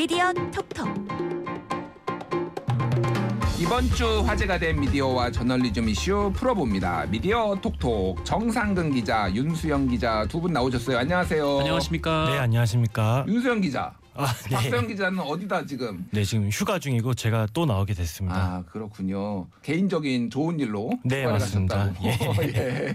미디어 톡톡 이번 주 화제가 된 미디어와 저널리즘 이슈 풀어봅니다. 미디어 톡톡 정상근 기자, 윤수영 기자 두 분 나오셨어요. 안녕하세요. 안녕하십니까? 네 안녕하십니까. 윤수영 기자. 아, 박수영 네. 기자는 어디다 지금? 네 지금 휴가 중이고 제가 또 나오게 됐습니다. 아 그렇군요. 개인적인 좋은 일로 네, 맞습니다. 가셨다고. 예.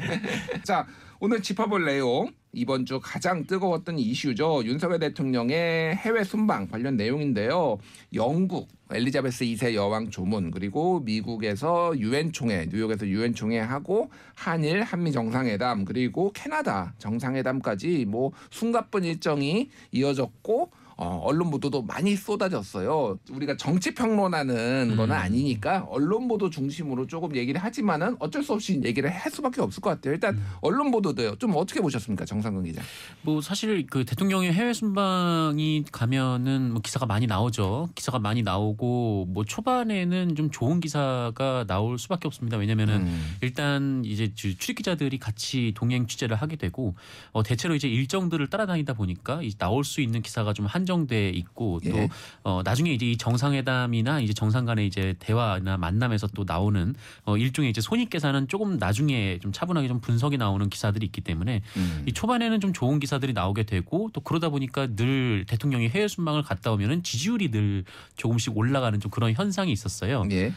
자 오늘 짚어볼 내용 이번 주 가장 뜨거웠던 이슈죠. 윤석열 대통령의 해외 순방 관련 내용인데요. 영국 엘리자베스 2세 여왕 조문 그리고 미국에서 유엔 총회 뉴욕에서 유엔 총회 하고 한일 한미 정상회담 그리고 캐나다 정상회담까지 뭐 숨가쁜 일정이 이어졌고 어, 언론 보도도 많이 쏟아졌어요. 우리가 정치 평론하는 음. 거는 아니니까 언론 보도 중심으로 조금 얘기를 하지만은 어쩔 수 없이 얘기를 할 수밖에 없을 것 같아요. 일단 음. 언론 보도도요. 좀 어떻게 보셨습니까, 정상근 기자? 뭐 사실 그 대통령의 해외 순방이 가면은 뭐 기사가 많이 나오죠. 기사가 많이 나오고 뭐 초반에는 좀 좋은 기사가 나올 수밖에 없습니다. 왜냐면은 음. 일단 이제 주- 출입 기자들이 같이 동행 취재를 하게 되고 어 대체로 이제 일정들을 따라다니다 보니까 이 나올 수 있는 기사가 좀한 정돼 있고 또 예. 어 나중에 이제 이 정상회담이나 이제 정상 간의 이제 대화나 만남에서 또 나오는 어 일종의 이제 손익 계산은 조금 나중에 좀 차분하게 좀 분석이 나오는 기사들이 있기 때문에 음. 이 초반에는 좀 좋은 기사들이 나오게 되고 또 그러다 보니까 늘 대통령이 해외 순방을 갔다 오면은 지지율이 늘 조금씩 올라가는 좀 그런 현상이 있었어요. 예.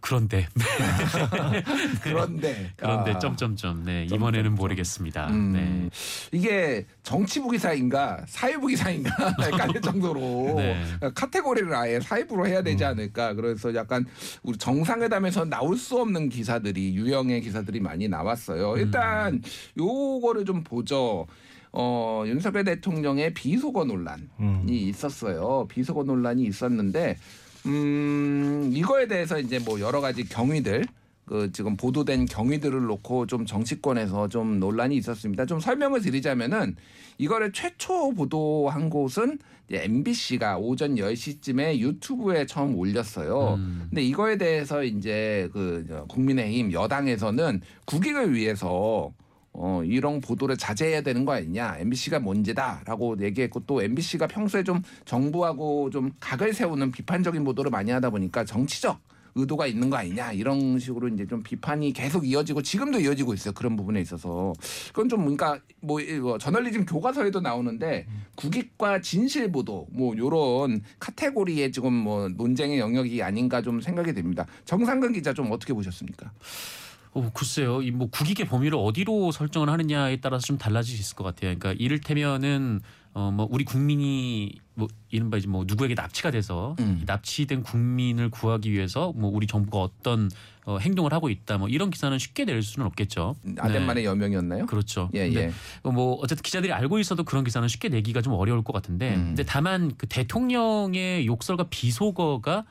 그런데 그런데 그런데 아, 점점점 네 점, 이번에는. 모르겠습니다. 음. 네. 이게 정치부 기사인가 사회부 기사인가 헷갈릴 정도로 네. 카테고리를 아예 사회부로 해야 되지 음. 않을까 그래서 약간 우리 정상회담에서 나올 수 없는 기사들이 유형의 기사들이 많이 나왔어요. 일단 요거를 좀 보죠. 어, 윤석열 대통령의 비속어 논란이 음. 있었어요. 비속어 논란이 있었는데 음, 이거에 대해서 이제 뭐 여러 가지 경위들 그 지금 보도된 경위들을 놓고 좀 정치권에서 좀 논란이 있었습니다. 좀 설명을 드리자면은 이거를 최초 보도한 곳은 이제 MBC가 오전 10시쯤에 유튜브에 처음 올렸어요. 음. 근데 이거에 대해서 이제 그저 국민의힘 여당에서는 국익을 위해서 어, 이런 보도를 자제해야 되는 거 아니냐. MBC가 문제다라고 얘기했고 또 MBC가 평소에 좀 정부하고 좀 각을 세우는 비판적인 보도를 많이 하다 보니까 정치적 의도가 있는 거 아니냐 이런 식으로 이제 좀 비판이 계속 이어지고 지금도 이어지고 있어요 그런 부분에 있어서 그건 좀 뭔가 뭐 이거 저널리즘 교과서에도 나오는데 국익과 진실 보도 뭐 요런 카테고리에 지금 뭐 논쟁의 영역이 아닌가 좀 생각이 됩니다 정상근 기자 좀 어떻게 보셨습니까? 어, 글쎄요. 이 뭐 국익의 범위를 어디로 설정을 하느냐에 따라서 좀 달라질 수 있을 것 같아요. 그러니까 이를테면은 어 뭐 우리 국민이 뭐 이른바 이제 뭐 누구에게 납치가 돼서 음. 이 납치된 국민을 구하기 위해서 뭐 우리 정부가 어떤 어 행동을 하고 있다 뭐 이런 기사는 쉽게 낼 수는 없겠죠. 아덴만의 여명이었나요? 그렇죠. 예 예. 뭐 어쨌든 기자들이 알고 있어도 그런 기사는 쉽게 내기가 좀 어려울 것 같은데 음. 근데 다만 그 대통령의 욕설과 비속어가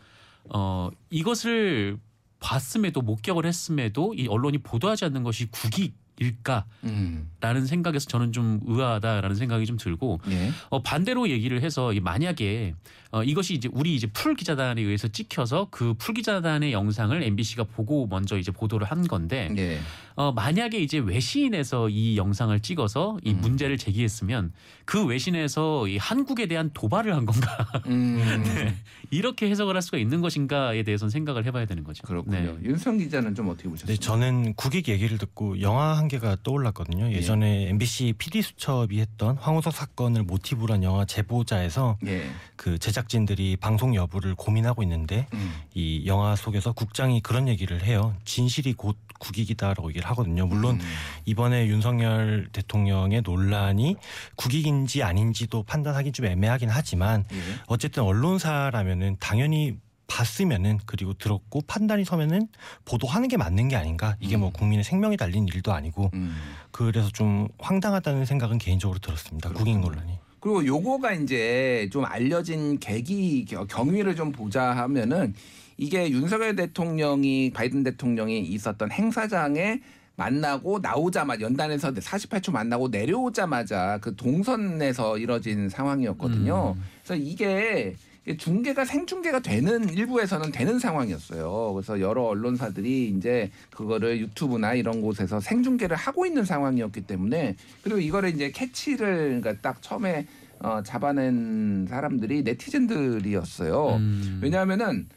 어 이것을 봤음에도 목격을 했음에도 이 언론이 보도하지 않는 것이 국익 일까라는 음. 생각에서 저는 좀 의아하다라는 생각이 좀 들고 예. 어 반대로 얘기를 해서 이 만약에 어 이것이 이제 우리 이제 풀 기자단에 의해서 찍혀서 그 풀 기자단의 영상을 MBC가 보고 먼저 이제 보도를 한 건데 예. 어, 만약에 이제 외신에서 이 영상을 찍어서 이 음. 문제를 제기했으면 그 외신에서 이 한국에 대한 도발을 한 건가 음. 이렇게 해석을 할 수가 있는 것인가에 대해서는 생각을 해봐야 되는 거죠. 그렇군요. 네. 윤성 기자는 좀 어떻게 보셨어요? 네, 저는 국익 얘기를 듣고 영화 한 개가 떠올랐거든요. 예전에 MBC PD 수첩이 했던 황우석 사건을 모티브로 한 영화 제보자에서 예. 그 제작진들이 방송 여부를 고민하고 있는데 음. 이 영화 속에서 국장이 그런 얘기를 해요. 진실이 곧 국익이다라고 얘기를 하거든요. 물론 음. 이번에 윤석열 대통령의 논란이 국익인지 아닌지도 판단하기 좀 애매하긴 하지만 예. 어쨌든 언론사라면은 당연히 봤으면은 그리고 들었고 판단이 서면은 보도하는 게 맞는 게 아닌가 이게 뭐 음. 국민의 생명이 달린 일도 아니고 음. 그래서 좀 황당하다는 생각은 개인적으로 들었습니다 국익. 논란이 그리고 요거가 이제 좀 알려진 계기 겨- 경위를 좀 보자 하면은 이게 윤석열 대통령이 바이든 대통령이 있었던 행사장에 만나고 나오자마자 연단에서 48초 만나고 내려오자마자 그 동선에서 이뤄진 상황이었거든요. 음. 그래서 이게 중계가 생중계가 되는 일부에서는 되는 상황이었어요. 그래서 여러 언론사들이 이제 그거를 유튜브나 이런 곳에서 생중계를 하고 있는 상황이었기 때문에 그리고 이거를 이제 캐치를 그러니까 딱 처음에 어, 잡아낸 사람들이 네티즌들이었어요. 음. 왜냐하면은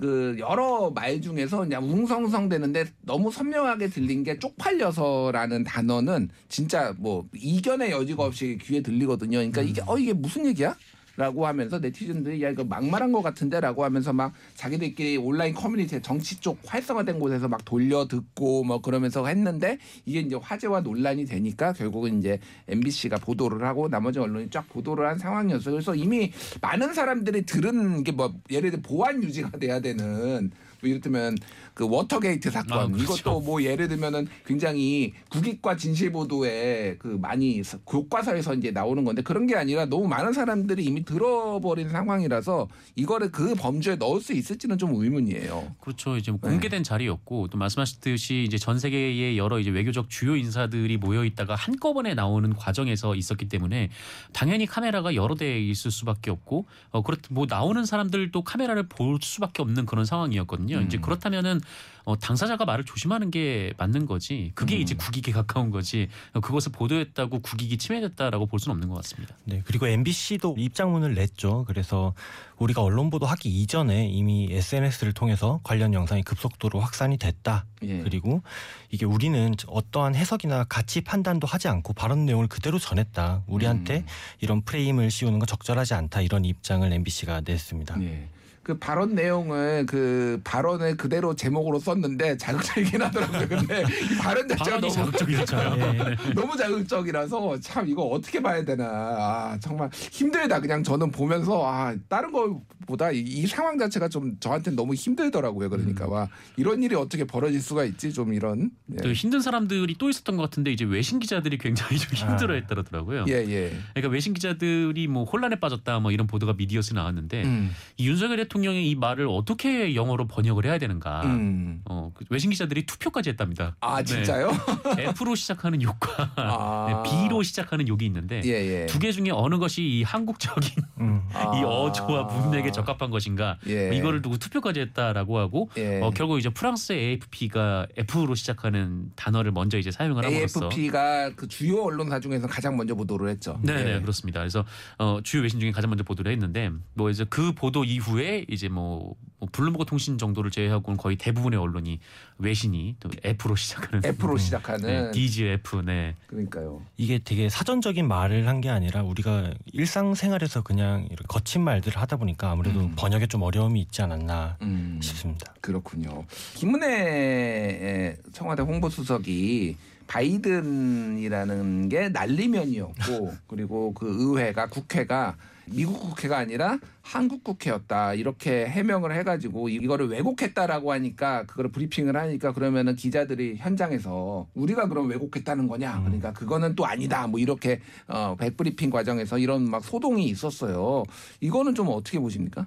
그 여러 말 중에서 그냥 웅성성대는데 너무 선명하게 들린 게 쪽팔려서라는 단어는 진짜 뭐 이견의 여지가 없이 귀에 들리거든요. 그러니까 이게 어 이게 무슨 얘기야? 라고 하면서 네티즌들이 야 이거 막말한 것 같은데 라고 하면서 막 자기들끼리 온라인 커뮤니티에 정치 쪽 활성화된 곳에서 막 돌려 듣고 뭐 그러면서 했는데 이게 이제 화제와 논란이 되니까 결국은 이제 MBC가 보도를 하고 나머지 언론이 쫙 보도를 한 상황이었어요. 그래서 이미 많은 사람들이 들은 게 뭐 예를 들어 보안 유지가 돼야 되는 뭐 이를테면 그 워터게이트 사건 아, 그렇죠. 이것도 뭐 예를 들면은 굉장히 국익과 진실 보도에 그 많이 서- 교과서에서 이제 나오는 건데 그런 게 아니라 너무 많은 사람들이 이미 들어버린 상황이라서 이거를 그 범주에 넣을 수 있을지는 좀 의문이에요. 그렇죠. 이제 뭐 네. 공개된 자리였고 또 말씀하셨듯이 이제 전 세계의 여러 이제 외교적 주요 인사들이 모여 있다가 한꺼번에 나오는 과정에서 있었기 때문에 당연히 카메라가 여러 대 있을 수밖에 없고 어 그렇 뭐 나오는 사람들도 카메라를 볼 수밖에 없는 그런 상황이었거든요. 음. 이제 그렇다면은 어 당사자가 말을 조심하는 게 맞는 거지. 그게 음. 이제 국익에 가까운 거지. 어, 그것을 보도했다고 국익이 침해됐다라고 볼 수는 없는 것 같습니다. 네, 그리고 MBC도 입장문을 냈죠. 그래서 우리가 언론 보도하기 이전에 이미 SNS를 통해서 관련 영상이 급속도로 확산이 됐다. 예. 그리고 이게 우리는 어떠한 해석이나 가치 판단도 하지 않고 발언 내용을 그대로 전했다. 우리한테 음. 이런 프레임을 씌우는 건 적절하지 않다. 이런 입장을 MBC가 냈습니다. 예. 그 발언 내용을 그 발언을 그대로 제목으로 썼는데 자극적이긴 하더라고요. 근데 이 발언 자체가 너무 자극적이었잖아요. 예. 너무 자극적이라서 참 이거 어떻게 봐야 되나 아 정말 힘들다 그냥 저는 보면서 아 다른 거보다 이, 이 상황 자체가 좀 저한테 너무 힘들더라고요 그러니까 와 이런 일이 어떻게 벌어질 수가 있지 좀 이런 또 힘든 사람들이 또 있었던 것 같은데 이제 외신 기자들이 굉장히 좀 아. 힘들어했더라고요. 예 예. 그러니까 외신 기자들이 뭐 혼란에 빠졌다 뭐 이런 보도가 미디어스에 나왔는데 음, 이 윤석열 대통령 이이 말을 어떻게 영어로 번역을 해야 되는가? 음. 어, 그 외신 기자들이 투표까지 했답니다. 아 네. 진짜요? F로 시작하는 욕과 아. 네, B로 시작하는 욕이 있는데 예 예. 두개 중에 어느 것이 이 한국적인 음. 아. 이 어조와 문맥에 적합한 것인가? 예. 뭐 이거를 두고 투표까지 했다라고 하고 예. 어, 결국 이제 프랑스의 AFP가 F로 시작하는 단어를 먼저 이제 사용을 함으로써 AFP가 그 주요 언론사 중에서 가장 먼저 보도를 했죠. 네네 예. 그렇습니다. 그래서 어, 주요 외신 중에 가장 먼저 보도를 했는데 뭐 이제 그 보도 이후에 이제 뭐, 뭐 블룸버그 통신 정도를 제외하고는 거의 대부분의 언론이 외신이 또 F로 시작하는 F로 네, 시작하는 DGF 네. 그러니까요. 이게 되게 사전적인 말을 한 게 아니라 우리가 일상생활에서 그냥 거친 말들을 하다 보니까 아무래도 음. 번역에 좀 어려움이 있지 않았나 음. 싶습니다. 그렇군요. 김은혜 청와대 홍보수석이 바이든이라는 게 난리면이었고 그리고 그 의회가 국회가 미국 국회가 아니라 한국 국회였다. 이렇게 해명을 해가지고 이거를 왜곡했다라고 하니까 그거를 브리핑을 하니까 그러면은 기자들이 현장에서 우리가 그럼 왜곡했다는 거냐? 그러니까 그거는 또 아니다. 뭐 이렇게 어 백브리핑 과정에서 이런 막 소동이 있었어요. 이거는 좀 어떻게 보십니까?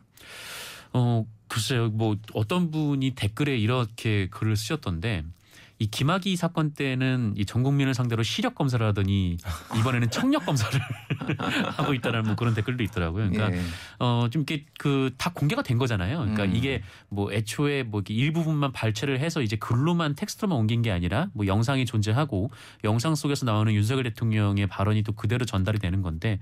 어 글쎄요. 뭐 어떤 분이 댓글에 이렇게 글을 쓰셨던데 이 김학의 사건 때는 이 전 국민을 상대로 시력 검사를 하더니 이번에는 청력 검사를 하고 있다는 뭐 그런 댓글도 있더라고요. 그러니까 예. 어 좀 이렇게 그 다 공개가 된 거잖아요. 그러니까 음. 이게 뭐 애초에 뭐 이렇게 일부분만 발췌를 해서 이제 글로만 텍스트로만 옮긴 게 아니라 뭐 영상이 존재하고 영상 속에서 나오는 윤석열 대통령의 발언이 또 그대로 전달이 되는 건데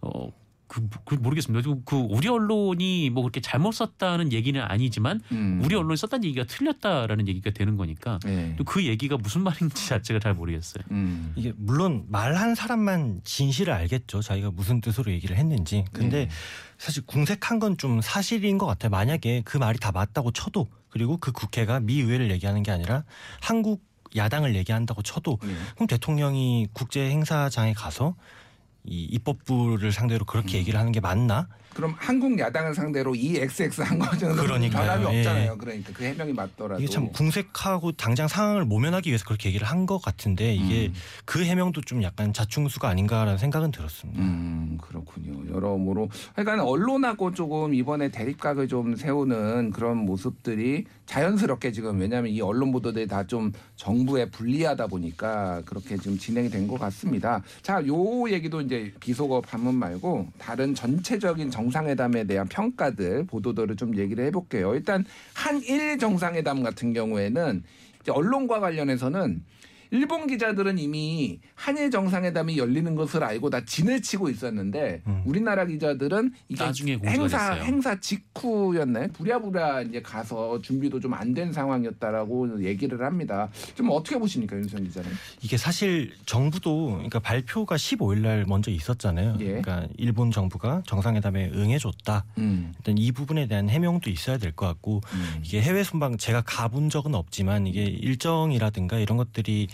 어. 그, 그 모르겠습니다. 그- 그 우리 언론이 뭐 그렇게 잘못 썼다는 얘기는 아니지만 음. 우리 언론이 썼다는 얘기가 틀렸다라는 얘기가 되는 거니까 예. 또그 얘기가 무슨 말인지 자체가 잘 모르겠어요. 음. 이게 물론 말한 사람만 진실을 알겠죠. 자기가 무슨 뜻으로 얘기를 했는지. 근데 네. 사실 궁색한 건 좀 사실인 것 같아요. 만약에 그 말이 다 맞다고 쳐도 그리고 그 국회가 미 의회를 얘기하는 게 아니라 한국 야당을 얘기한다고 쳐도 예. 그럼 대통령이 국제 행사장에 가서 이 입법부를 상대로 그렇게 얘기를 하는 게 맞나? 그럼 한국 야당을 상대로 이 XX 한 거는 그러니까요. 변함이 예. 없잖아요. 그러니까 그 해명이 맞더라도 이게 참 궁색하고 당장 상황을 모면하기 위해서 그렇게 얘기를 한 것 같은데 이게 음. 그 해명도 좀 약간 자충수가 아닌가라는 생각은 들었습니다. 음 그렇군요. 여러모로 그러니까 언론하고 조금 이번에 대립각을 좀 세우는 그런 모습들이 자연스럽게 지금 왜냐하면 이 언론 보도들이 다 좀 정부에 불리하다 보니까 그렇게 지금 진행이 된 것 같습니다. 자, 요 얘기도 이제 비속어 반문 말고 다른 전체적인 정상회담에 대한 평가들 보도들을 좀 얘기를 해볼게요. 일단 한일 정상회담 같은 경우에는 언론과 관련해서는 일본 기자들은 이미 한일 정상회담이 열리는 것을 알고 다 진을 치고 있었는데 음. 우리나라 기자들은 이게 행사 됐어요. 행사 직후였나요? 부랴부랴 이제 가서 준비도 좀 안 된 상황이었다라고 얘기를 합니다. 좀 어떻게 보십니까, 윤선 기자는? 이게 사실 정부도 그러니까 발표가 15일 날 먼저 있었잖아요. 예. 그러니까 일본 정부가 정상회담에 응해줬다. 음. 일단 이 부분에 대한 해명도 있어야 될 것 같고 음. 이게 해외 순방 제가 가본 적은 없지만 이게 일정이라든가 이런 것들이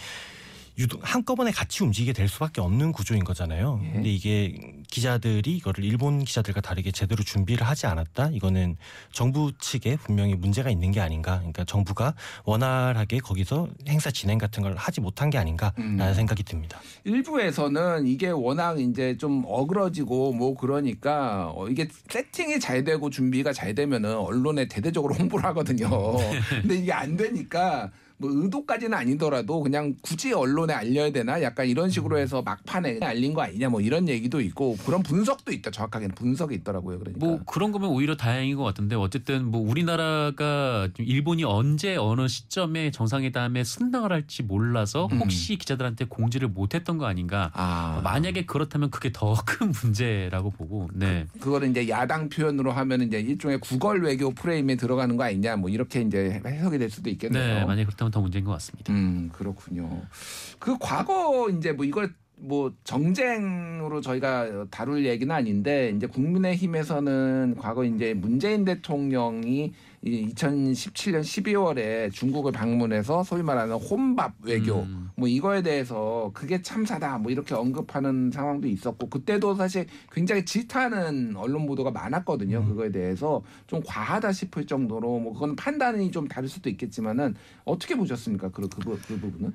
유독 한꺼번에 같이 움직이게 될 수밖에 없는 구조인 거잖아요. 예. 근데 이게 기자들이 이거를 일본 기자들과 다르게 제대로 준비를 하지 않았다. 이거는 정부 측에 분명히 문제가 있는 게 아닌가. 그러니까 정부가 원활하게 거기서 행사 진행 같은 걸 하지 못한 게 아닌가라는 음. 생각이 듭니다. 일부에서는 이게 워낙 이제 좀 어그러지고 뭐 그러니까 어 이게 세팅이 잘 되고 준비가 잘 되면은 언론에 대대적으로 홍보를 하거든요. 근데 이게 안 되니까 뭐 의도까지는 아니더라도 그냥 굳이 언론에 알려야 되나 약간 이런 식으로 해서 막판에 알린 거 아니냐 뭐 이런 얘기도 있고 그런 분석도 있다. 정확하게는 분석이 있더라고요. 그러니까. 뭐 그런 거면 오히려 다행인 것 같은데 어쨌든 뭐 우리나라가 좀 일본이 언제 어느 시점에 정상회담에 순당을 할지 몰라서 음. 혹시 기자들한테 공지를 못했던 거 아닌가. 아 만약에 그렇다면 그게 더 큰 문제라고 보고 네. 그 거를 이제 야당 표현으로 하면 이제 일종의 구걸 외교 프레임에 들어가는 거 아니냐 뭐 이렇게 이제 해석이 될 수도 있겠네요. 네, 만약에 그렇다면 더 문제인 것 같습니다. 음 그렇군요. 그 과거 이제 뭐 이걸 뭐 정쟁으로 저희가 다룰 얘기는 아닌데 이제 국민의힘에서는 과거 이제 문재인 대통령이 이 2017년 12월에 중국을 방문해서 소위 말하는 혼밥 외교 음. 뭐 이거에 대해서 그게 참사다 뭐 이렇게 언급하는 상황도 있었고 그때도 사실 굉장히 질타하는 언론 보도가 많았거든요. 음. 그거에 대해서 좀 과하다 싶을 정도로 뭐 그건 판단이 좀 다를 수도 있겠지만은 어떻게 보셨습니까? 그, 그, 부- 그 부분은?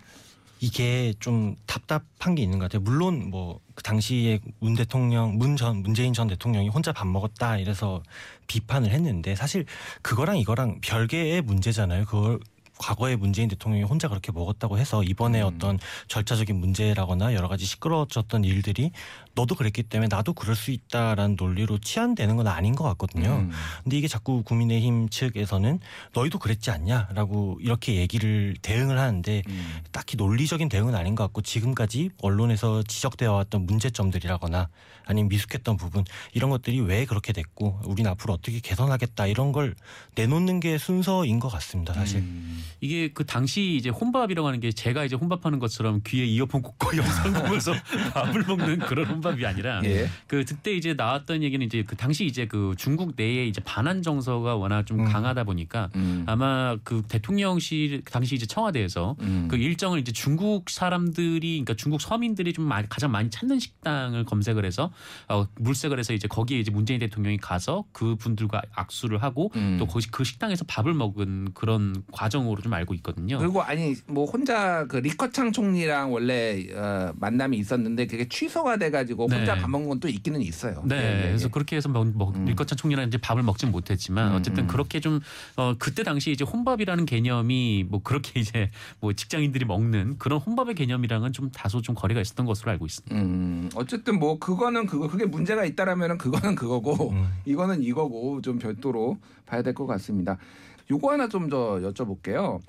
이게 좀 답답한 게 있는 것 같아요. 물론 뭐 그 당시에 문 대통령, 문 전 문재인 전 대통령이 혼자 밥 먹었다 이래서 비판을 했는데 사실 그거랑 이거랑 별개의 문제잖아요. 그걸 과거에 문재인 대통령이 혼자 그렇게 먹었다고 해서 이번에 음. 어떤 절차적인 문제라거나 여러 가지 시끄러워졌던 일들이 너도 그랬기 때문에 나도 그럴 수 있다라는 논리로 치환되는 건 아닌 것 같거든요. 음. 근데 이게 자꾸 국민의힘 측에서는 너희도 그랬지 않냐라고 이렇게 얘기를 대응을 하는데 음. 딱히 논리적인 대응은 아닌 것 같고 지금까지 언론에서 지적되어 왔던 문제점들이라거나 아니면 미숙했던 부분 이런 것들이 왜 그렇게 됐고 우리는 앞으로 어떻게 개선하겠다 이런 걸 내놓는 게 순서인 것 같습니다 사실 음. 이게 그 당시 이제 혼밥이라고 하는 게 제가 이제 혼밥하는 것처럼 귀에 이어폰 꽂고 영상 보면서 밥을 먹는 그런 혼밥이 아니라 예. 그 그때 이제 나왔던 얘기는 이제 그 당시 이제 그 중국 내에 이제 반한 정서가 워낙 좀 음. 강하다 보니까 음. 아마 그 대통령실 그 당시 이제 청와대에서 음. 그 일정을 이제 중국 사람들이 그러니까 중국 서민들이 좀 많이, 가장 많이 찾는 식당을 검색을 해서 어, 물색을 해서 이제 거기에 이제 문재인 대통령이 가서 그 분들과 악수를 하고 음. 또 거기 그 식당에서 밥을 먹은 그런 과정으로 좀 알고 있거든요. 그리고 아니 뭐 혼자 그 리커창 총리랑 원래 어, 만남이 있었는데 그게 취소가 돼가지고 혼자 네. 밥 먹은 건 또 있기는 있어요. 네, 예, 예, 그래서 예. 그렇게 해서 먹, 먹 음. 리커창 총리랑 이제 밥을 먹진 못했지만 음, 어쨌든 음. 그렇게 좀 어, 그때 당시 이제 혼밥이라는 개념이 뭐 그렇게 이제 뭐 직장인들이 먹는 그런 혼밥의 개념이랑은 좀 다소 좀 거리가 있었던 것으로 알고 있습니다. 음, 어쨌든 뭐 그거는 그거 그게 문제가 있다라면은 그거는 그거고 음. 이거는 이거고 좀 별도로 봐야 될 것 같습니다. 요거 하나 좀 더 여쭤볼게요.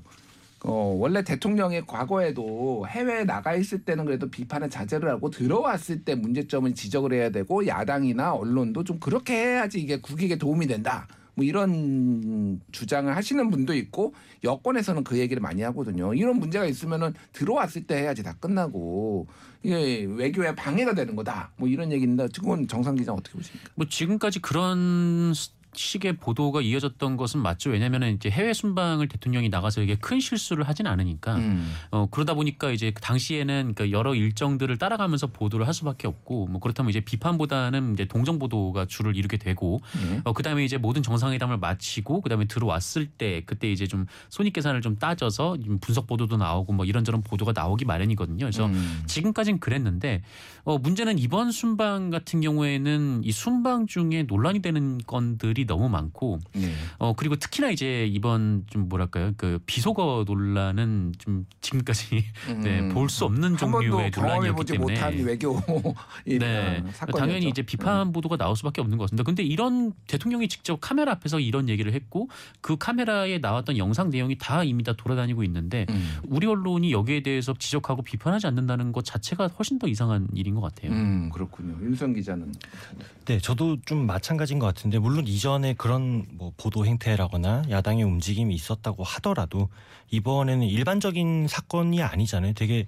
어, 원래 대통령이 과거에도 해외에 나가 있을 때는 그래도 비판을 자제를 하고 들어왔을 때 문제점을 지적을 해야 되고 야당이나 언론도 좀 그렇게 해야지 이게 국익에 도움이 된다. 뭐 이런 주장을 하시는 분도 있고 여권에서는 그 얘기를 많이 하거든요. 이런 문제가 있으면은 들어왔을 때 해야지 다 끝나고 이게 외교에 방해가 되는 거다. 뭐 이런 얘기인데 그건 정상 기자 어떻게 보십니까? 뭐 지금까지 그런 스- 식의 보도가 이어졌던 것은 맞죠. 왜냐하면 이제 해외 순방을 대통령이 나가서 이게 큰 실수를 하진 않으니까 음. 어 그러다 보니까 이제 그 당시에는 그 여러 일정들을 따라가면서 보도를 할 수밖에 없고 뭐 그렇다면 이제 비판보다는 이제 동정 보도가 주를 이루게 되고 예. 어 그다음에 이제 모든 정상회담을 마치고 그다음에 들어왔을 때 그때 이제 좀 손익 계산을 좀 따져서 좀 분석 보도도 나오고 뭐 이런저런 보도가 나오기 마련이거든요. 그래서 음. 지금까지는 그랬는데 어 문제는 이번 순방 같은 경우에는 이 순방 중에 논란이 되는 건들이 일이 너무 많고 네. 어 그리고 특히나 이제 이번 좀 뭐랄까요 그 비속어 논란은 좀 지금까지 네, 볼 수 없는 음. 종류의 논란이었기 때문에 못한 외교 이 네, 어, 사건이었죠. 당연히 이제 비판 보도가 나올 수밖에 없는 것 같습니다. 근데 이런 대통령이 직접 카메라 앞에서 이런 얘기를 했고 그 카메라에 나왔던 영상 내용이 다 이미 다 돌아다니고 있는데 음. 우리 언론이 여기에 대해서 지적하고 비판하지 않는다는 것 자체가 훨씬 더 이상한 일인 것 같아요. 음 그렇군요. 윤성 기자는 네, 저도 좀 마찬가지인 것 같은데 물론 이전에 그런 뭐 보도 행태라거나 야당의 움직임이 있었다고 하더라도 이번에는 일반적인 사건이 아니잖아요. 되게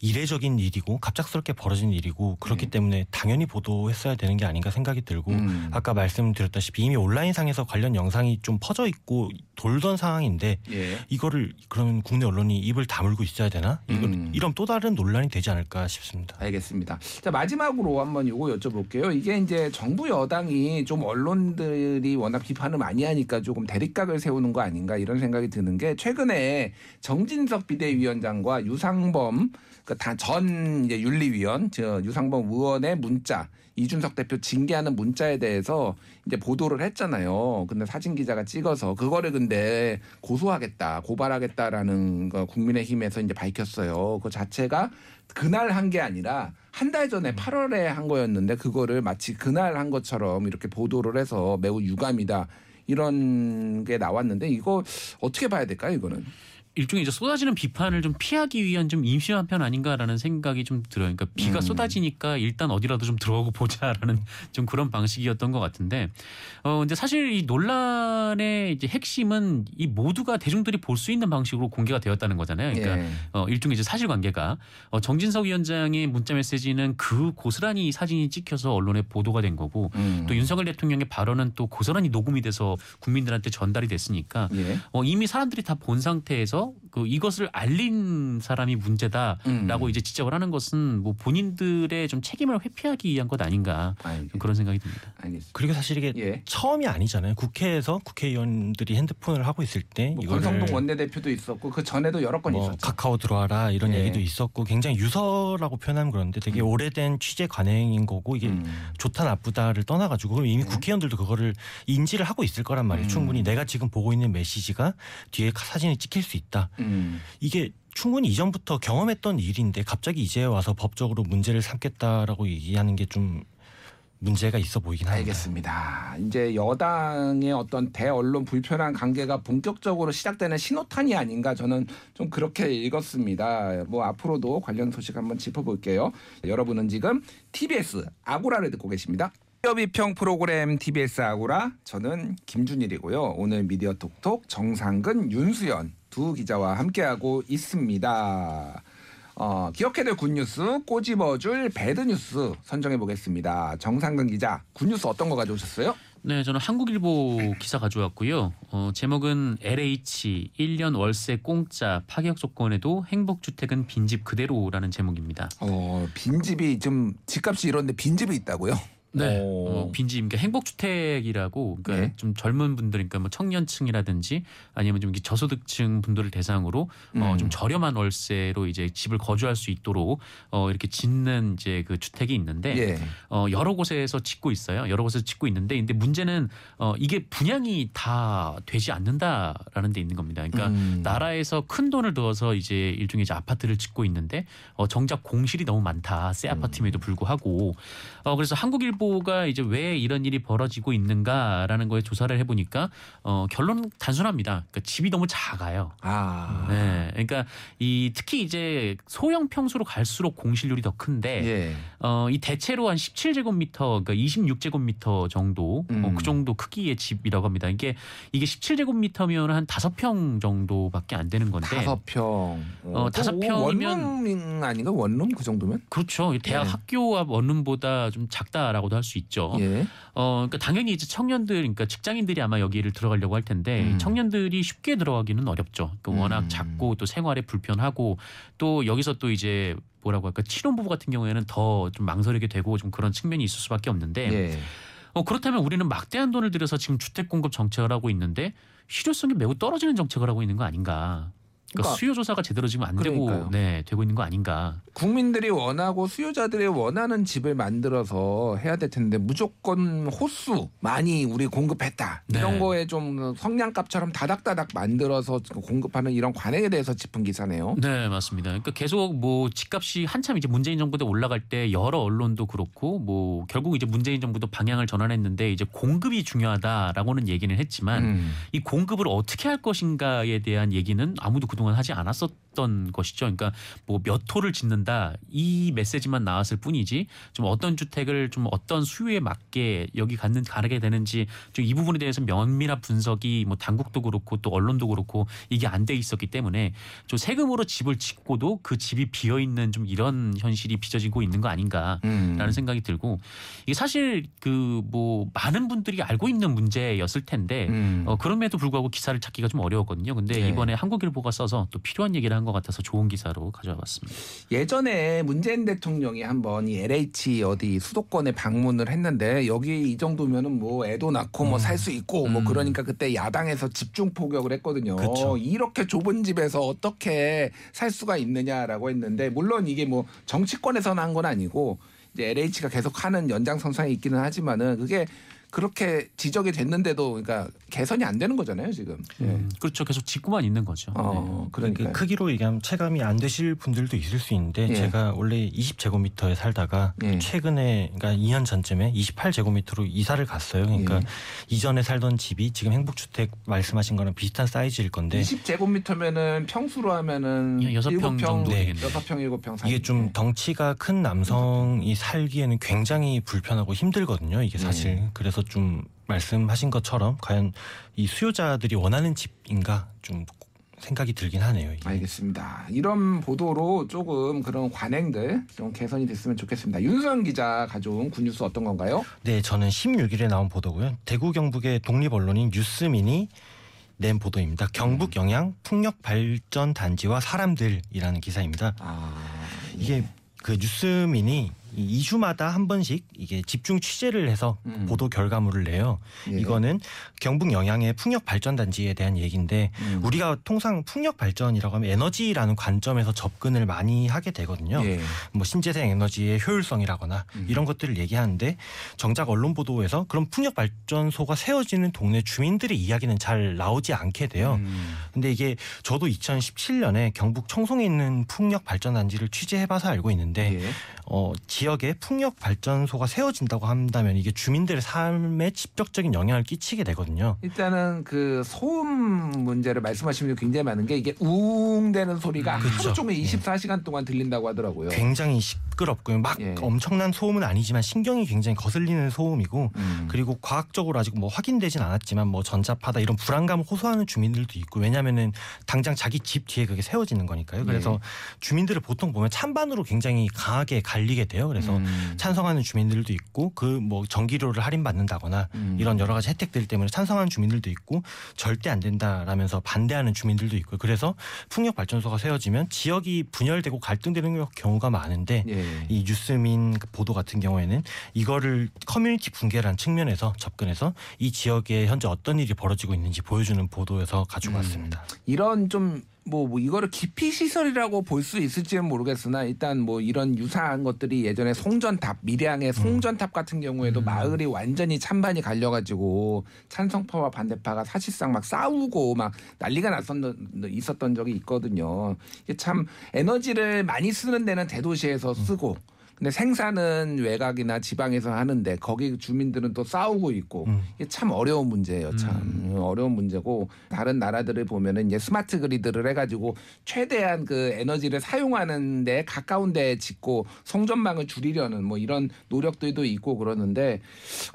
이례적인 일이고 갑작스럽게 벌어진 일이고 그렇기 네. 때문에 당연히 보도했어야 되는 게 아닌가 생각이 들고 음. 아까 말씀드렸다시피 이미 온라인상에서 관련 영상이 좀 퍼져 있고 돌던 상황인데 예. 이거를 그러면 국내 언론이 입을 다물고 있어야 되나? 이걸 음. 이런 또 다른 논란이 되지 않을까 싶습니다. 알겠습니다. 자 마지막으로 한번 이거 여쭤볼게요. 이게 이제 정부 여당이 좀 언론들이 워낙 비판을 많이 하니까 조금 대립각을 세우는 거 아닌가 이런 생각이 드는 게 최근에 정진석 비대위원장과 유상범 그전 이제 윤리위원 저 유상범 의원의 문자 이준석 대표 징계하는 문자에 대해서 이제 보도를 했잖아요. 근데 사진 기자가 찍어서 그거를 근데 고소하겠다, 고발하겠다라는 거 국민의힘에서 이제 밝혔어요. 그 자체가 그날 한 게 아니라 한 달 전에 8월에 한 거였는데 그거를 마치 그날 한 것처럼 이렇게 보도를 해서 매우 유감이다. 이런 게 나왔는데 이거 어떻게 봐야 될까요, 이거는? 일종의 이제 쏟아지는 비판을 좀 피하기 위한 좀 임시한 편 아닌가라는 생각이 좀 들어요. 그러니까 비가 음. 쏟아지니까 일단 어디라도 좀 들어가고 보자라는 좀 그런 방식이었던 것 같은데, 어 근데 사실 이 논란의 이제 핵심은 이 모두가 대중들이 볼 수 있는 방식으로 공개가 되었다는 거잖아요. 그러니까 예. 어, 일종의 이제 사실관계가 어, 정진석 위원장의 문자 메시지는 그 고스란히 사진이 찍혀서 언론에 보도가 된 거고 음. 또 윤석열 대통령의 발언은 또 고스란히 녹음이 돼서 국민들한테 전달이 됐으니까 예. 어, 이미 사람들이 다 본 상태에서 well, 그 이것을 알린 사람이 문제다라고 음. 이제 지적을 하는 것은 뭐 본인들의 좀 책임을 회피하기 위한 것 아닌가 그런 생각이 듭니다. 알겠습니다. 그리고 사실 이게 예. 처음이 아니잖아요. 국회에서 국회의원들이 핸드폰을 하고 있을 때 뭐 이거를 권성동 원내대표도 있었고 그 전에도 여러 건 뭐 있었죠. 카카오 들어와라 이런 예. 얘기도 있었고 굉장히 유서라고 표현하면 그런데 되게 음. 오래된 취재 관행인 거고 이게 음. 좋다 나쁘다를 떠나가지고 이미 네. 국회의원들도 그거를 인지를 하고 있을 거란 말이에요. 음. 충분히 내가 지금 보고 있는 메시지가 뒤에 사진이 찍힐 수 있다. 음. 이게 충분히 이전부터 경험했던 일인데 갑자기 이제 와서 법적으로 문제를 삼겠다라고 얘기하는 게 좀 문제가 있어 보이긴 합니다. 알겠습니다. 이제 여당의 어떤 대언론 불편한 관계가 본격적으로 시작되는 신호탄이 아닌가 저는 좀 그렇게 읽었습니다. 뭐 앞으로도 관련 소식 한번 짚어볼게요. 여러분은 지금 TBS 아고라를 듣고 계십니다. 비평 프로그램 TBS 아고라 저는 김준일이고요. 오늘 미디어 톡톡 정상근 윤수연 두 기자와 함께하고 있습니다. 어, 기억해둘 굿뉴스 꼬집어줄 배드뉴스 선정해 보겠습니다. 정상근 기자 굿뉴스 어떤 거 가져오셨어요? 네, 저는 한국일보 기사 가져왔고요. 어, 제목은 LH 1년 월세 공짜 파격 조건에도 행복주택은 빈집 그대로라는 제목입니다. 어, 빈집이 좀 집값이 이런데 빈집이 있다고요? 네, 오. 어, 빈집, 그러니까 행복주택이라고, 그러니까 네. 좀 젊은 분들, 그러니까 뭐 청년층이라든지 아니면 좀 저소득층 분들을 대상으로 어, 음. 좀 저렴한 월세로 이제 집을 거주할 수 있도록 어, 이렇게 짓는 이제 그 주택이 있는데 예. 어, 여러 곳에서 짓고 있어요. 여러 곳에서 짓고 있는데, 근데 문제는 어, 이게 분양이 다 되지 않는다라는 데 있는 겁니다. 그러니까 음. 나라에서 큰 돈을 들어서 이제 일종의 이제 아파트를 짓고 있는데 어, 정작 공실이 너무 많다. 새 음. 아파트임에도 불구하고 어, 그래서 한국일보 가 이제 왜 이런 일이 벌어지고 있는가라는 거에 조사를 해보니까 어, 결론은 단순합니다. 그러니까 집이 너무 작아요. 아. 네, 그러니까 이 특히 이제 소형 평수로 갈수록 공실률이 더 큰데 예. 어, 이 대체로 한 17제곱미터, 그러니까 26제곱미터 정도, 어, 음. 그 정도 크기의 집이라고 합니다. 이게 이게 17제곱미터면 한 다섯 평 정도밖에 안 되는 건데. 다섯 평. 어, 다섯 그 평이면- 원룸 아닌가? 원룸 그 정도면? 그렇죠. 이 대학 예. 학교 앞 원룸보다 좀 작다라고 도 할 수 있죠. 예. 어, 그러니까 당연히 이제 청년들, 그러니까 직장인들이 아마 여기를 들어가려고 할 텐데 음. 청년들이 쉽게 들어가기는 어렵죠. 그러니까 워낙 음. 작고 또 생활에 불편하고 또 여기서 또 이제 뭐라고 할까 신혼부부 같은 경우에는 더 좀 망설이게 되고 좀 그런 측면이 있을 수밖에 없는데 예. 어, 그렇다면 우리는 막대한 돈을 들여서 지금 주택 공급 정책을 하고 있는데 실효성이 매우 떨어지는 정책을 하고 있는 거 아닌가. 그러니까 그러니까 수요 조사가 제대로 지금 안 되고. 네 되고 있는 거 아닌가. 국민들이 원하고 수요자들이 원하는 집을 만들어서 해야 될 텐데 무조건 호수 많이 우리 공급했다 네. 이런 거에 좀 성냥갑처럼 다닥다닥 만들어서 공급하는 이런 관행에 대해서 짚은 기사네요. 네 맞습니다. 그러니까 계속 뭐 집값이 한참 이제 문재인 정부 때 올라갈 때 여러 언론도 그렇고 뭐 결국 이제 문재인 정부도 방향을 전환했는데 이제 공급이 중요하다라고는 얘기는 했지만 음. 이 공급을 어떻게 할 것인가에 대한 얘기는 아무도 그 동안 하지 않았었던 것이죠. 그러니까 뭐 몇 호를 짓는다 이 메시지만 나왔을 뿐이지 좀 어떤 주택을 좀 어떤 수요에 맞게 여기 갖는 가게 되는지 좀 이 부분에 대해서 면밀한 분석이 뭐 당국도 그렇고 또 언론도 그렇고 이게 안 돼 있었기 때문에 좀 세금으로 집을 짓고도 그 집이 비어 있는 좀 이런 현실이 빚어지고 있는 거 아닌가. 음. 라는 생각이 들고 이게 사실 그 뭐 많은 분들이 알고 있는 문제였을 텐데 음. 어, 그럼에도 불구하고 기사를 찾기가 좀 어려웠거든요. 근데 네. 이번에 한국일보가 써서 또 필요한 얘기를 한것 같아서 좋은 기사로 가져와 봤습니다. 예전에 문재인 대통령이 한번 이 LH 어디 수도권에 방문을 했는데 여기 이 정도면은 뭐 애도 낳고 뭐살 수 있고 뭐 음. 그러니까 그때 야당에서 집중 포격을 했거든요. 그쵸. 이렇게 좁은 집에서 어떻게 살 수가 있느냐라고 했는데 물론 이게 뭐 정치권에서는 한 건 아니고 이제 LH가 계속 하는 연장선상에 있기는 하지만은 그게 그렇게 지적이 됐는데도 그러니까 개선이 안 되는 거잖아요 지금. 예. 음, 그렇죠. 계속 짓고만 있는 거죠. 네. 어, 그러니까 그 크기로 얘기하면 체감이 안 되실 분들도 있을 수 있는데 예. 제가 원래 20제곱미터에 살다가 예. 최근에 그러니까 2년 전쯤에 28제곱미터로 이사를 갔어요. 그러니까 예. 이전에 살던 집이 지금 행복주택 말씀하신 거랑 비슷한 사이즈일 건데 20제곱미터면은 평수로 하면은 예, 여섯 평 정도 네. 되겠네요. 여섯 평 일곱 평 사이. 이게 좀 덩치가 큰 남성이 살기에는 굉장히 불편하고 힘들거든요. 이게 사실 네. 그래서 좀 말씀하신 것처럼 과연 이 수요자들이 원하는 집인가 좀 생각이 들긴 하네요. 이게. 알겠습니다. 이런 보도로 조금 그런 관행들 좀 개선이 됐으면 좋겠습니다. 윤수영 기자 가져온 굿뉴스 어떤 건가요? 네, 저는 16일에 나온 보도고요. 대구 경북의 독립 언론인 뉴스민이 낸 보도입니다. 경북 영양 풍력 발전 단지와 사람들이라는 기사입니다. 아 이게 그 뉴스민이 이 2주마다 한 번씩 이게 집중 취재를 해서 음. 보도 결과물을 내요. 예. 이거는 경북 영양의 풍력 발전 단지에 대한 얘기인데 음. 우리가 통상 풍력 발전이라고 하면 에너지라는 관점에서 접근을 많이 하게 되거든요. 예. 뭐 신재생 에너지의 효율성이라거나 음. 이런 것들을 얘기하는데 정작 언론 보도에서 그런 풍력 발전소가 세워지는 동네 주민들의 이야기는 잘 나오지 않게 돼요. 음. 근데 이게 저도 2017년에 경북 청송에 있는 풍력 발전 단지를 취재해 봐서 알고 있는데 예. 어, 지 역에 풍력 발전소가 세워진다고 한다면 이게 주민들의 삶에 직접적인 영향을 끼치게 되거든요. 일단은 그 소음 문제를 말씀하시는 게 굉장히 많은 게 이게 우웅대는 소리가 음, 하루 그쵸. 종일 예. 24시간 동안 들린다고 하더라고요. 굉장히 시끄럽고요. 막 예. 엄청난 소음은 아니지만 신경이 굉장히 거슬리는 소음이고 음. 그리고 과학적으로 아직 뭐 확인되진 않았지만 뭐 전자파다 이런 불안감을 호소하는 주민들도 있고 왜냐면은 당장 자기 집 뒤에 그게 세워지는 거니까요. 그래서 예. 주민들을 보통 보면 찬반으로 굉장히 강하게 갈리게 돼요. 그래서 음. 찬성하는 주민들도 있고 그 뭐 전기료를 할인받는다거나 음. 이런 여러 가지 혜택들 때문에 찬성하는 주민들도 있고 절대 안 된다라면서 반대하는 주민들도 있고 그래서 풍력 발전소가 세워지면 지역이 분열되고 갈등되는 경우가 많은데 예. 이 뉴스민 그 보도 같은 경우에는 이거를 커뮤니티 붕괴라는 측면에서 접근해서 이 지역에 현재 어떤 일이 벌어지고 있는지 보여주는 보도여서 가지고 음. 왔습니다. 이런 좀 뭐, 뭐 이거를 기피 시설이라고 볼 수 있을지는 모르겠으나 일단 뭐 이런 유사한 것들이 예전에 송전탑 밀양의 송전탑 같은 경우에도 음. 마을이 완전히 찬반이 갈려가지고 찬성파와 반대파가 사실상 막 싸우고 막 난리가 났었던 있었던 적이 있거든요. 이게 참 에너지를 많이 쓰는 데는 대도시에서 쓰고. 근데 생산은 외곽이나 지방에서 하는데 거기 주민들은 또 싸우고 있고 음. 이게 참 어려운 문제예요. 참 음, 어려운 문제고 다른 나라들을 보면은 이제 스마트 그리드를 해가지고 최대한 그 에너지를 사용하는 데 가까운 데 짓고 송전망을 줄이려는 뭐 이런 노력들도 있고 그러는데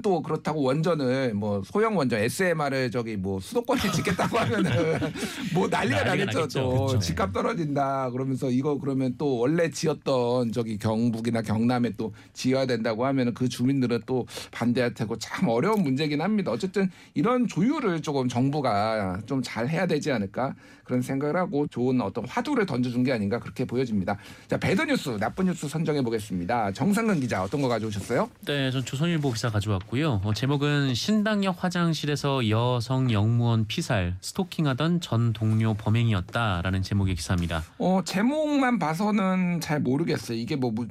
또 그렇다고 원전을 뭐 소형 원전 SMR을 저기 뭐 수도권에 짓겠다고 하면은 뭐 난리가 난리가 나겠죠. 나겠죠. 또 그쵸. 집값 떨어진다 그러면서 이거 그러면 또 원래 지었던 저기 경북이나 경 남에 또 지어야 된다고 하면은 그 주민들은 또 반대할 테고 참 어려운 문제긴 합니다. 어쨌든 이런 조율을 조금 정부가 좀 잘 해야 되지 않을까 그런 생각을 하고 좋은 어떤 화두를 던져준 게 아닌가 그렇게 보여집니다. 자 배드 뉴스 나쁜 뉴스 선정해 보겠습니다. 정상근 기자 어떤 거 가져오셨어요? 네, 전 조선일보 기사 가져왔고요. 어, 제목은 신당역 화장실에서 여성 영무원 피살 스토킹하던 전 동료 범행이었다라는 제목의 기사입니다. 어 제목만 봐서는 잘 모르겠어요. 이게 뭐 무-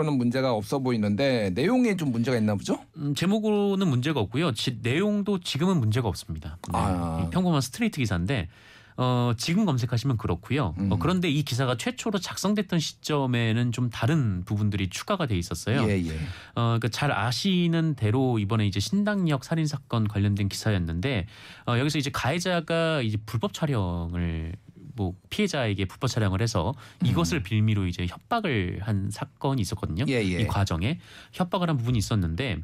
제목으로는 문제가 없어 보이는데 내용에 좀 문제가 있나 보죠? 음, 제목으로는 문제가 없고요. 지- 내용도 지금은 문제가 없습니다. 네, 아. 이 평범한 스트레이트 기사인데 어, 지금 검색하시면 그렇고요. 음. 어, 그런데 이 기사가 최초로 작성됐던 시점에는 좀 다른 부분들이 추가가 돼 있었어요. 예 예. 어, 그러니까 잘 아시는 대로 이번에 이제 신당역 살인 사건 관련된 기사였는데 어, 여기서 이제 가해자가 이제 불법 촬영을 뭐 피해자에게 불법 촬영을 해서 이것을 빌미로 이제 협박을 한 사건이 있었거든요. 음. 예, 예. 이 과정에 협박을 한 부분이 있었는데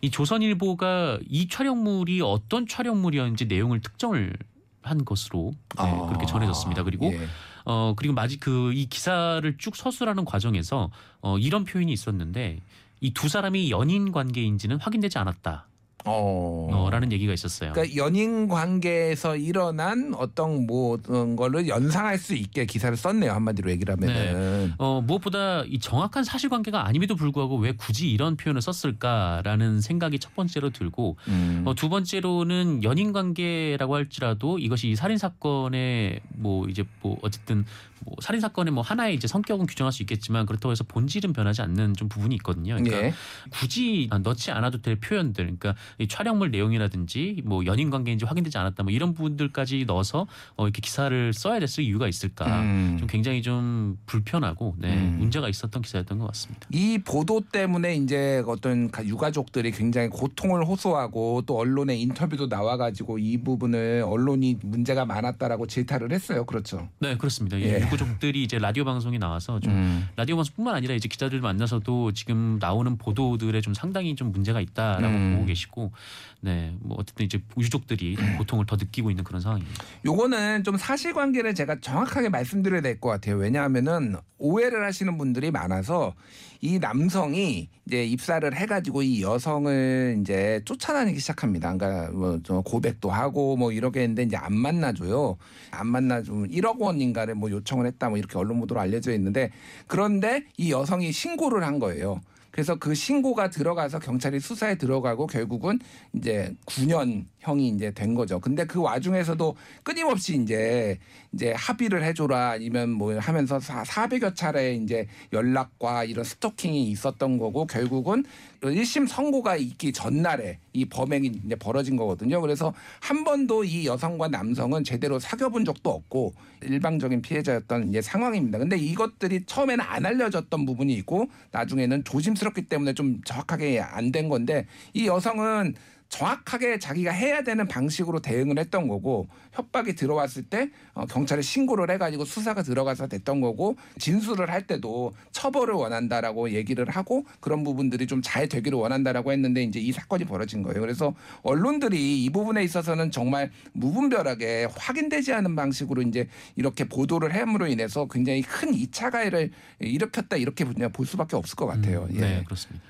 이 조선일보가 이 촬영물이 어떤 촬영물이었는지 내용을 특정을 한 것으로 네, 아. 그렇게 전해졌습니다. 그리고 예. 어 그리고 마지 그 이 기사를 쭉 서술하는 과정에서 어 이런 표현이 있었는데 이 두 사람이 연인 관계인지는 확인되지 않았다. 어. 어, 라는 얘기가 있었어요. 그러니까 연인 관계에서 일어난 어떤 뭐 어떤 거를 연상할 수 있게 기사를 썼네요 한마디로 얘기를 하면은. 어, 무엇보다 이 정확한 사실관계가 아님에도 불구하고 왜 굳이 이런 표현을 썼을까라는 생각이 첫 번째로 들고 음. 어, 두 번째로는 연인 관계라고 할지라도 이것이 이 살인 사건의 뭐 이제 뭐 어쨌든 뭐 살인 사건의 뭐 하나의 이제 성격은 규정할 수 있겠지만 그렇다고 해서 본질은 변하지 않는 좀 부분이 있거든요. 그러니까 예. 굳이 넣지 않아도 될 표현들, 그러니까 이 촬영물 내용이라든지 뭐 연인 관계인지 확인되지 않았다, 뭐 이런 부분들까지 넣어서 어, 이렇게 기사를 써야 됐을 이유가 있을까? 음. 좀 굉장히 좀 불편하고 네, 음. 문제가 있었던 기사였던 것 같습니다. 이 보도 때문에 이제 어떤 가- 유가족들이 굉장히 고통을 호소하고 또 언론의 인터뷰도 나와가지고 이 부분을 언론이 문제가 많았다라고 질타를 했어요. 그렇죠. 네, 그렇습니다. 예. 예. 유가족들이 이제 라디오 방송에 나와서 좀 음. 라디오 방송뿐만 아니라 이제 기자들 만나서도 지금 나오는 보도들에 좀 상당히 좀 문제가 있다라고 음. 보고 계시고, 네, 뭐 어쨌든 이제 유족들이 좀 고통을 더 느끼고 있는 그런 상황입니다. 요거는 좀 사실관계를 제가 정확하게 말씀드려야 될 것 같아요. 왜냐하면은 오해를 하시는 분들이 많아서 이 남성이 이제 입사를 해가지고 이 여성을 이제 쫓아다니기 시작합니다. 그러니까 뭐저 고백도 하고 뭐 이렇게 했는데 이제 안 만나줘요. 안 만나주면 1억 원인가를 뭐 요청을 했다 뭐 이렇게 언론 보도로 알려져 있는데 그런데 이 여성이 신고를 한 거예요. 그래서 그 신고가 들어가서 경찰이 수사에 들어가고 결국은 이제 9년형이 이제 된 거죠. 근데 그 와중에서도 끊임없이 이제 이제 합의를 해줘라 아니면 뭐 하면서 400여 차례 이제 연락과 이런 스토킹이 있었던 거고 결국은 1심 선고가 있기 전날에 이 범행이 이제 벌어진 거거든요. 그래서 한 번도 이 여성과 남성은 제대로 사귀어본 적도 없고 일방적인 피해자였던 이제 상황입니다. 근데 이것들이 처음에는 안 알려졌던 부분이 있고 나중에는 조심 스럽기 때문에 좀 정확하게 안 된 건데 이 여성은 정확하게 자기가 해야 되는 방식으로 대응을 했던 거고 협박이 들어왔을 때 어, 경찰에 신고를 해가지고 수사가 들어가서 됐던 거고 진술을 할 때도 처벌을 원한다라고 얘기를 하고 그런 부분들이 좀 잘 되기를 원한다라고 했는데 이제 이 사건이 벌어진 거예요. 그래서 언론들이 이 부분에 있어서는 정말 무분별하게 확인되지 않은 방식으로 이제 이렇게 보도를 함으로 인해서 굉장히 큰 2차 가해를 일으켰다 이렇게 그냥 볼 수밖에 없을 것 같아요. 음, 예. 네, 그렇습니다.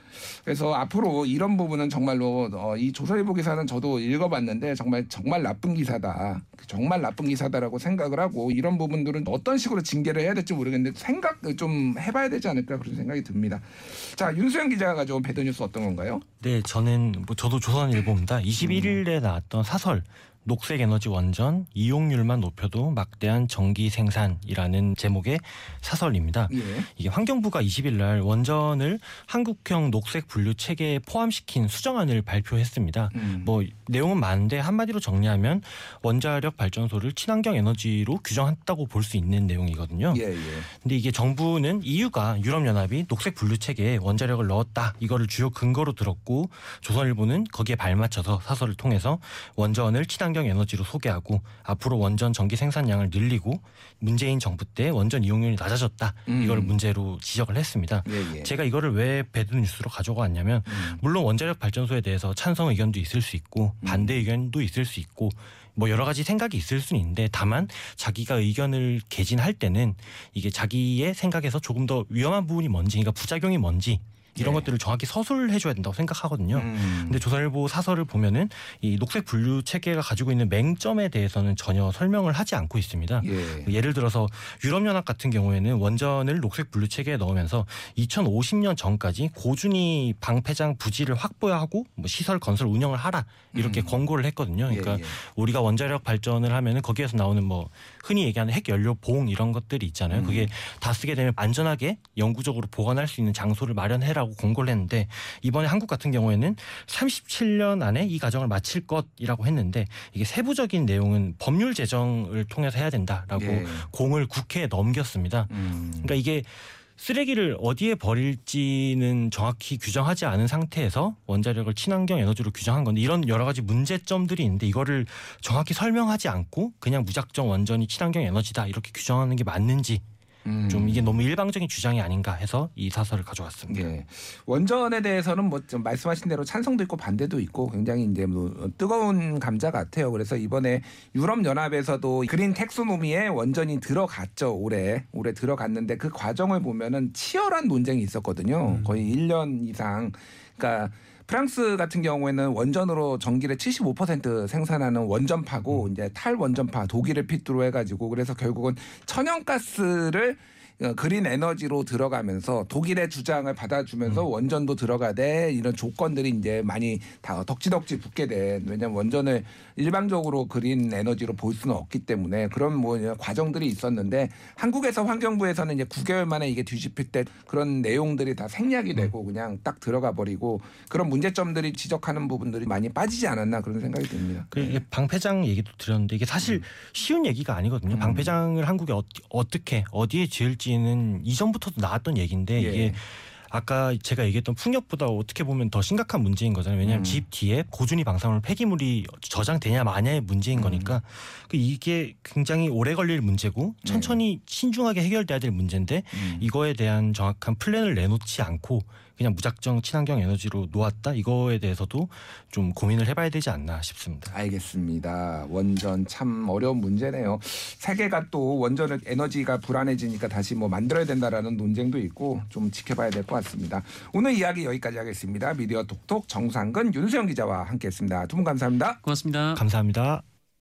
그래서 앞으로 이런 부분은 정말로 어, 이 조선일보 기사는 저도 읽어봤는데 정말 정말 나쁜 기사다. 정말 나쁜 기사다라고 생각을 하고 이런 부분들은 어떤 식으로 징계를 해야 될지 모르겠는데 생각 좀 해봐야 되지 않을까 그런 생각이 듭니다. 자 윤수영 기자가 가져온 배드 뉴스 어떤 건가요? 네, 저는 뭐 저도 조선일보입니다. 음. 21일에 나왔던 사설 녹색 에너지 원전 이용률만 높여도 막대한 전기 생산이라는 제목의 사설입니다. 예. 이게 환경부가 20일 날 원전을 한국형 녹색 분류 체계에 포함시킨 수정안을 발표했습니다. 음. 뭐 내용은 많은데 한마디로 정리하면 원자력 발전소를 친환경 에너지로 규정했다고 볼 수 있는 내용이거든요. 예, 예. 근데 이게 정부는 EU가 유럽 연합이 녹색 분류 체계에 원자력을 넣었다 이거를 주요 근거로 들었고 조선일보는 거기에 발맞춰서 사설을 통해서 원전을 친환경 친환경 에너지로 소개하고 앞으로 원전 전기 생산량을 늘리고 문재인 정부 때 원전 이용률이 낮아졌다 음. 이걸 문제로 지적을 했습니다. 예, 예. 제가 이거를 왜 배드 뉴스로 가져왔냐면 음. 물론 원자력 발전소에 대해서 찬성 의견도 있을 수 있고 음. 반대 의견도 있을 수 있고 뭐 여러 가지 생각이 있을 수는 있는데 다만 자기가 의견을 개진할 때는 이게 자기의 생각에서 조금 더 위험한 부분이 뭔지 그러니까 부작용이 뭔지 이런 네. 것들을 정확히 서술을 해줘야 된다고 생각하거든요. 음. 근데 조선일보 사설을 보면은 이 녹색 분류 체계가 가지고 있는 맹점에 대해서는 전혀 설명을 하지 않고 있습니다. 예. 예를 들어서 유럽연합 같은 경우에는 원전을 녹색 분류 체계에 넣으면서 2050년 전까지 고준위 방패장 부지를 확보하고 뭐 시설 건설 운영을 하라 이렇게 음. 권고를 했거든요. 그러니까 예, 예. 우리가 원자력 발전을 하면은 거기에서 나오는 뭐 흔히 얘기하는 핵 연료 봉 이런 것들이 있잖아요. 음. 그게 다 쓰게 되면 안전하게 영구적으로 보관할 수 있는 장소를 마련해라고 권고를 했는데 이번에 한국 같은 경우에는 37년 안에 이 과정을 마칠 것이라고 했는데 이게 세부적인 내용은 법률 제정을 통해서 해야 된다라고 예. 공을 국회에 넘겼습니다. 음. 그러니까 이게 쓰레기를 어디에 버릴지는 정확히 규정하지 않은 상태에서 원자력을 친환경 에너지로 규정한 건데 이런 여러 가지 문제점들이 있는데 이거를 정확히 설명하지 않고 그냥 무작정 원전이 친환경 에너지다 이렇게 규정하는 게 맞는지 음. 좀 이게 너무 일방적인 주장이 아닌가 해서 이 사설을 가져왔습니다. 예. 원전에 대해서는 뭐 좀 말씀하신 대로 찬성도 있고 반대도 있고 굉장히 이제 뭐 뜨거운 감자 같아요. 그래서 이번에 유럽 연합에서도 그린 텍소노미에 원전이 들어갔죠. 올해 올해 들어갔는데 그 과정을 보면은 치열한 논쟁이 있었거든요. 음. 거의 1년 이상. 그러니까 프랑스 같은 경우에는 원전으로 전기를 75% 생산하는 원전파고 이제 탈원전파 독일을 필두로 해가지고 그래서 결국은 천연가스를 어, 그린 에너지로 들어가면서 독일의 주장을 받아주면서 원전도 들어가되 이런 조건들이 이제 많이 다 덕지덕지 붙게 된 왜냐하면 원전을 일방적으로 그린 에너지로 볼 수는 없기 때문에 그런 뭐 과정들이 있었는데 한국에서 환경부에서는 이제 9개월 만에 이게 뒤집힐 때 그런 내용들이 다 생략이 되고 그냥 딱 들어가 버리고 그런 문제점들이 지적하는 부분들이 많이 빠지지 않았나 그런 생각이 듭니다. 그 이게 방패장 얘기도 드렸는데 이게 사실 쉬운 얘기가 아니거든요. 음. 방패장을 한국에 어, 어떻게 어디에 지을지 는 이전부터도 나왔던 얘기인데 예. 이게 아까 제가 얘기했던 풍력보다 어떻게 보면 더 심각한 문제인 거잖아요. 왜냐하면 음. 집 뒤에 고준위 방사물 폐기물이 저장되냐 마냐의 문제인 음. 거니까 그 이게 굉장히 오래 걸릴 문제고 천천히 신중하게 해결돼야 될 문제인데 음. 이거에 대한 정확한 플랜을 내놓지 않고 그냥 무작정 친환경 에너지로 놓았다 이거에 대해서도 좀 고민을 해봐야 되지 않나 싶습니다. 알겠습니다. 원전 참 어려운 문제네요. 세계가 또 원전을 에너지가 불안해지니까 다시 뭐 만들어야 된다라는 논쟁도 있고 좀 지켜봐야 될 것 같습니다. 오늘 이야기 여기까지 하겠습니다. 미디어 톡톡 정상근 윤수영 기자와 함께했습니다. 두 분 감사합니다. 고맙습니다. 감사합니다.